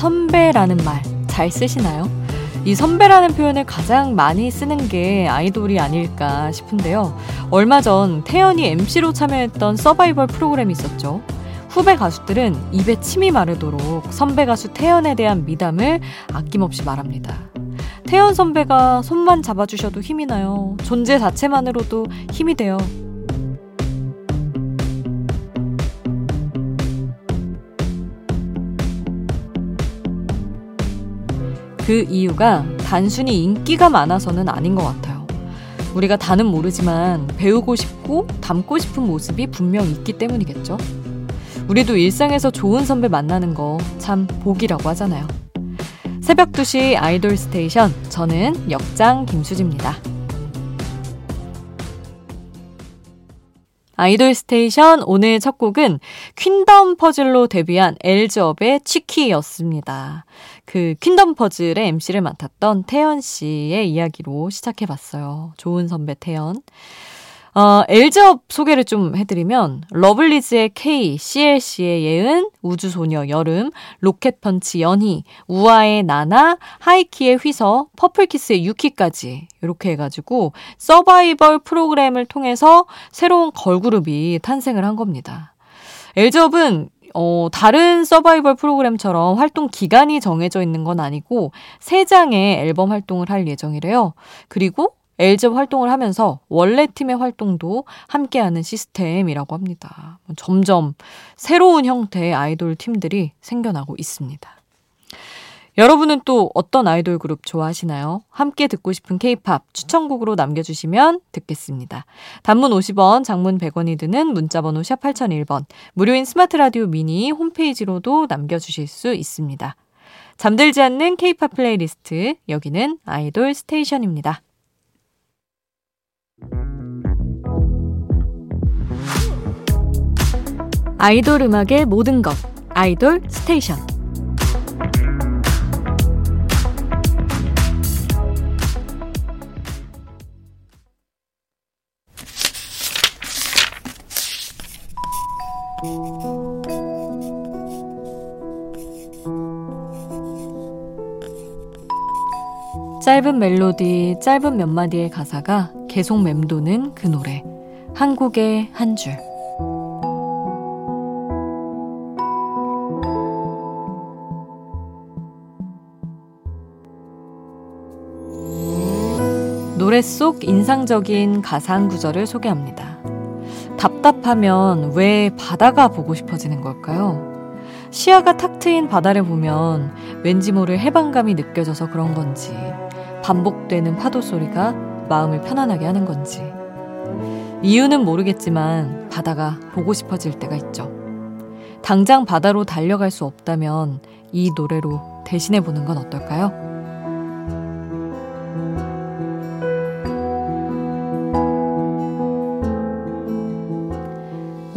선배라는 말 잘 쓰시나요? 이 선배라는 표현을 가장 많이 쓰는 게 아이돌이 아닐까 싶은데요. 얼마 전 태연이 MC로 참여했던 서바이벌 프로그램이 있었죠. 후배 가수들은 입에 침이 마르도록 선배 가수 태연에 대한 미담을 아낌없이 말합니다. 태연 선배가 손만 잡아주셔도 힘이 나요. 존재 자체만으로도 힘이 돼요. 그 이유가 단순히 인기가 많아서는 아닌 것 같아요. 우리가 다는 모르지만 배우고 싶고 닮고 싶은 모습이 분명 있기 때문이겠죠. 우리도 일상에서 좋은 선배 만나는 거 참 복이라고 하잖아요. 새벽 2시 Idol Station 저는 역장 김수지입니다. Idol Station 오늘 첫 곡은 Queendom Puzzle로 데뷔한 엘즈업의 Cheeky였습니다. 그 Queendom Puzzle의 MC를 맡았던 태연 씨의 이야기로 시작해봤어요. 좋은 선배 태연. 어, 엘즈업 소개를 좀 해드리면 러블리즈의 Kei, CLC의 예은, 우주소녀 여름, 로켓펀치 연희, 우아의 나나, 하이키의 휘서, 퍼플키스의 유키까지 이렇게 해가지고 서바이벌 프로그램을 통해서 새로운 걸그룹이 탄생을 한 겁니다. 엘즈업은 어, 다른 서바이벌 프로그램처럼 활동 기간이 정해져 있는 건 아니고 세 장의 앨범 활동을 할 예정이래요. 그리고 엘즈 활동을 하면서 원래 팀의 활동도 함께하는 시스템이라고 합니다. 점점 새로운 형태의 아이돌 팀들이 생겨나고 있습니다. 여러분은 또 어떤 아이돌 그룹 좋아하시나요? 함께 듣고 싶은 케이팝 추천곡으로 남겨주시면 듣겠습니다. 단문 50원, 장문 100원이 드는 문자번호 샵 8001번, 무료인 스마트 라디오 미니 홈페이지로도 남겨주실 수 있습니다. 잠들지 않는 케이팝 플레이리스트, 여기는 Idol Station입니다. 아이돌 음악의 모든 것 Idol Station 짧은 멜로디, 짧은 몇 마디의 가사가 계속 맴도는 그 노래. 한국의 한 줄. 노래 속 인상적인 한 구절을 소개합니다. 답답하면 왜 바다가 보고 싶어지는 걸까요? 시야가 탁 트인 바다를 보면 왠지 모를 해방감이 느껴져서 그런 건지, 반복되는 파도 소리가 마음을 편안하게 하는 건지. 이유는 모르겠지만 바다가 보고 싶어질 때가 있죠. 당장 바다로 달려갈 수 없다면 이 노래로 대신해 보는 건 어떨까요?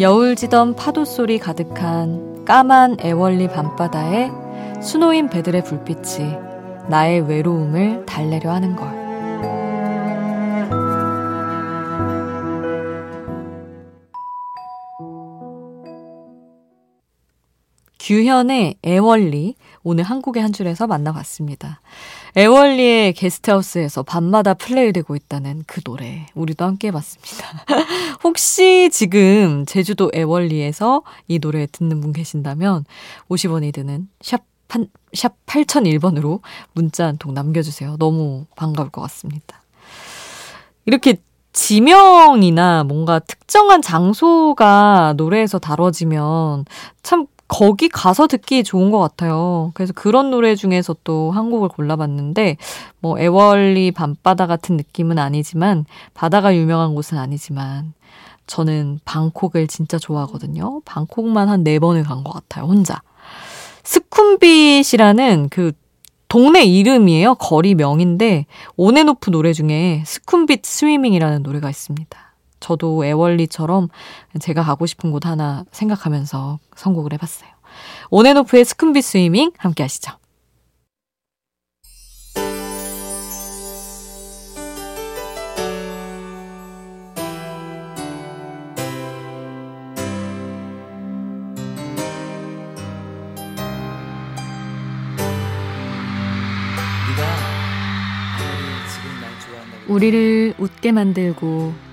여울 지던 파도 소리 가득한 까만 애월리 밤바다에 수노인 배들의 불빛이 나의 외로움을 달래려 하는 걸. 규현의 애월리 오늘 한국의 한 줄에서 만나봤습니다. 애월리의 게스트하우스에서 밤마다 플레이되고 있다는 그 노래 우리도 함께 해봤습니다. 혹시 지금 제주도 애월리에서 이 노래 듣는 분 계신다면 50원이 드는 샵, 한, 샵 8001번으로 문자 한 통 남겨주세요. 너무 반가울 것 같습니다. 이렇게 지명이나 뭔가 특정한 장소가 노래에서 다뤄지면 참 거기 가서 듣기 좋은 것 같아요. 그래서 그런 노래 중에서 또 한 곡을 골라봤는데, 뭐, 애월리 밤바다 같은 느낌은 아니지만, 바다가 유명한 곳은 아니지만, 저는 방콕을 진짜 좋아하거든요. 방콕만 한 네 번을 간 것 같아요, 혼자. 스쿰빗이라는 그 동네 이름이에요. 거리 명인데, 온앤오프 노래 중에 스쿰빗 Swimming이라는 노래가 있습니다. 저도 애월리처럼 제가 가고 싶은 곳 하나 생각하면서 선곡을 해봤어요. 온앤오프의 스쿰빗 Swimming 함께 하시죠. 우리를 웃게 만들고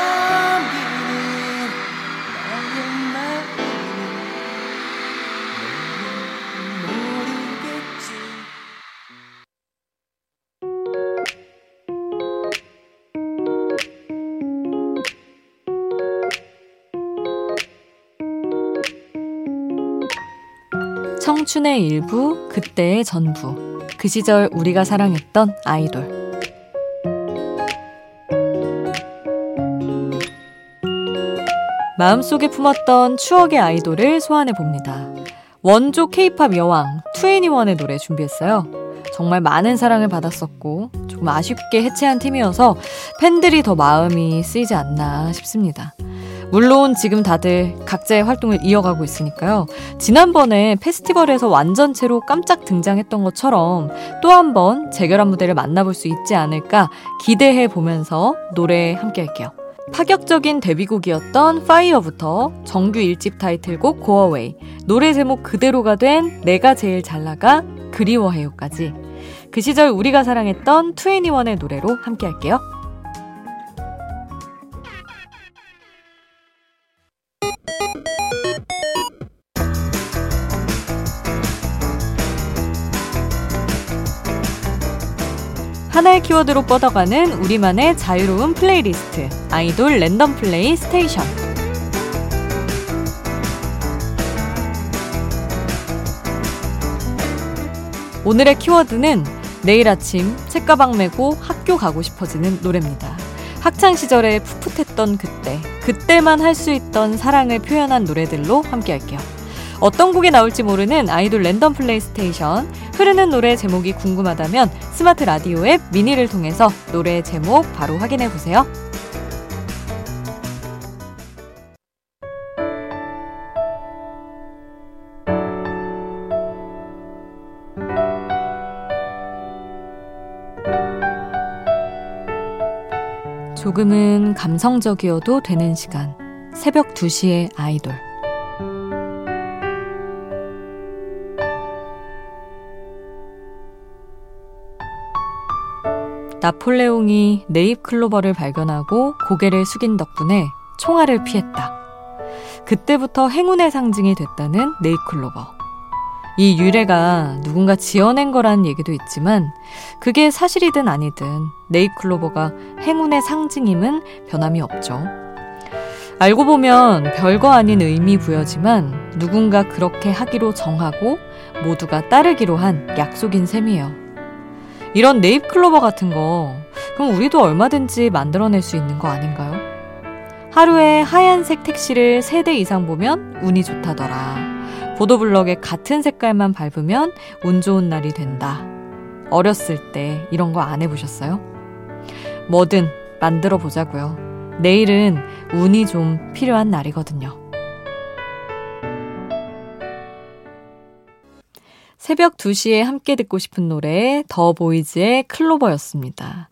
청춘의 일부, 그때의 전부. 그 시절 우리가 사랑했던 아이돌. 마음속에 품었던 추억의 아이돌을 소환해 봅니다. 원조 케이팝 여왕 투애니원의 노래 준비했어요. 정말 많은 사랑을 받았었고 조금 아쉽게 해체한 팀이어서 팬들이 더 마음이 쓰이지 않나 싶습니다. 물론 지금 다들 각자의 활동을 이어가고 있으니까요. 지난번에 페스티벌에서 완전체로 깜짝 등장했던 것처럼 또 한 번 재결합 무대를 만나볼 수 있지 않을까 기대해 보면서 노래 함께 할게요. 파격적인 데뷔곡이었던 파이어부터 정규 1집 타이틀곡 고어웨이, 노래 제목 그대로가 된 내가 제일 잘 나가 그리워해요까지 그 시절 우리가 사랑했던 투애니원의 노래로 함께 할게요. 하나의 키워드로 뻗어가는 우리만의 자유로운 플레이리스트 아이돌 random play station 오늘의 키워드는 내일 아침 책가방 메고 학교 가고 싶어지는 노래입니다. 학창 시절에 풋풋했던 그때, 그때만 할 수 있던 사랑을 표현한 노래들로 함께 할게요. 어떤 곡이 나올지 모르는 아이돌 random play station. 흐르는 노래 제목이 궁금하다면 스마트 라디오 앱 미니를 통해서 노래 제목 바로 확인해 보세요. 조금은 감성적이어도 되는 시간. 새벽 2시의 아이돌. 나폴레옹이 네잎 클로버를 발견하고 고개를 숙인 덕분에 총알을 피했다. 그때부터 행운의 상징이 됐다는 네잎 클로버. 이 유래가 누군가 지어낸 거라는 얘기도 있지만 그게 사실이든 아니든 네잎클로버가 행운의 상징임은 변함이 없죠. 알고 보면 별거 아닌 의미 부여지만 누군가 그렇게 하기로 정하고 모두가 따르기로 한 약속인 셈이에요. 이런 네잎 클로버 같은 거, 그럼 우리도 얼마든지 만들어낼 수 있는 거 아닌가요? 하루에 하얀색 택시를 3대 이상 보면 운이 좋다더라. 보도블럭에 같은 색깔만 밟으면 운 좋은 날이 된다. 어렸을 때 이런 거 안 해보셨어요? 뭐든 만들어 보자고요. 내일은 운이 좀 필요한 날이거든요. 새벽 2시에 함께 듣고 싶은 노래 더 보이즈의 클로버였습니다.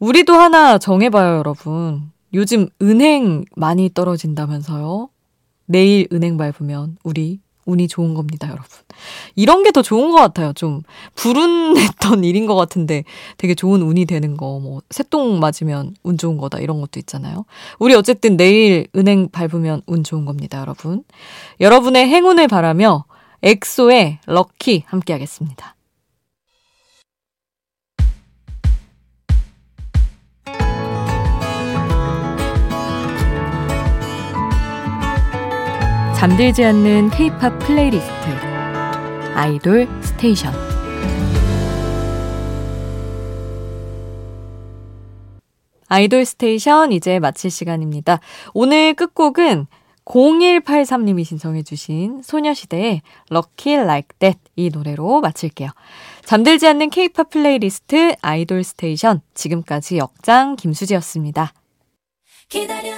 우리도 하나 정해봐요, 여러분. 요즘 은행 많이 떨어진다면서요? 내일 은행 밟으면 우리 운이 좋은 겁니다, 여러분. 이런 게 더 좋은 것 같아요. 좀 불운했던 일인 것 같은데 되게 좋은 운이 되는 거, 뭐, 새똥 맞으면 운 좋은 거다, 이런 것도 있잖아요. 우리 어쨌든 내일 은행 밟으면 운 좋은 겁니다, 여러분. 여러분의 행운을 바라며 엑소의 럭키 함께 하겠습니다. 잠들지 않는 K-pop playlist 아이돌 station 아이돌 station 이제 마칠 시간입니다. 오늘 끝곡은 0183님이 신청해주신 소녀시대의 Lucky Like That 이 노래로 마칠게요. 잠들지 않는 케이팝 플레이리스트 아이돌 station 지금까지 역장 김수지였습니다. 기다려,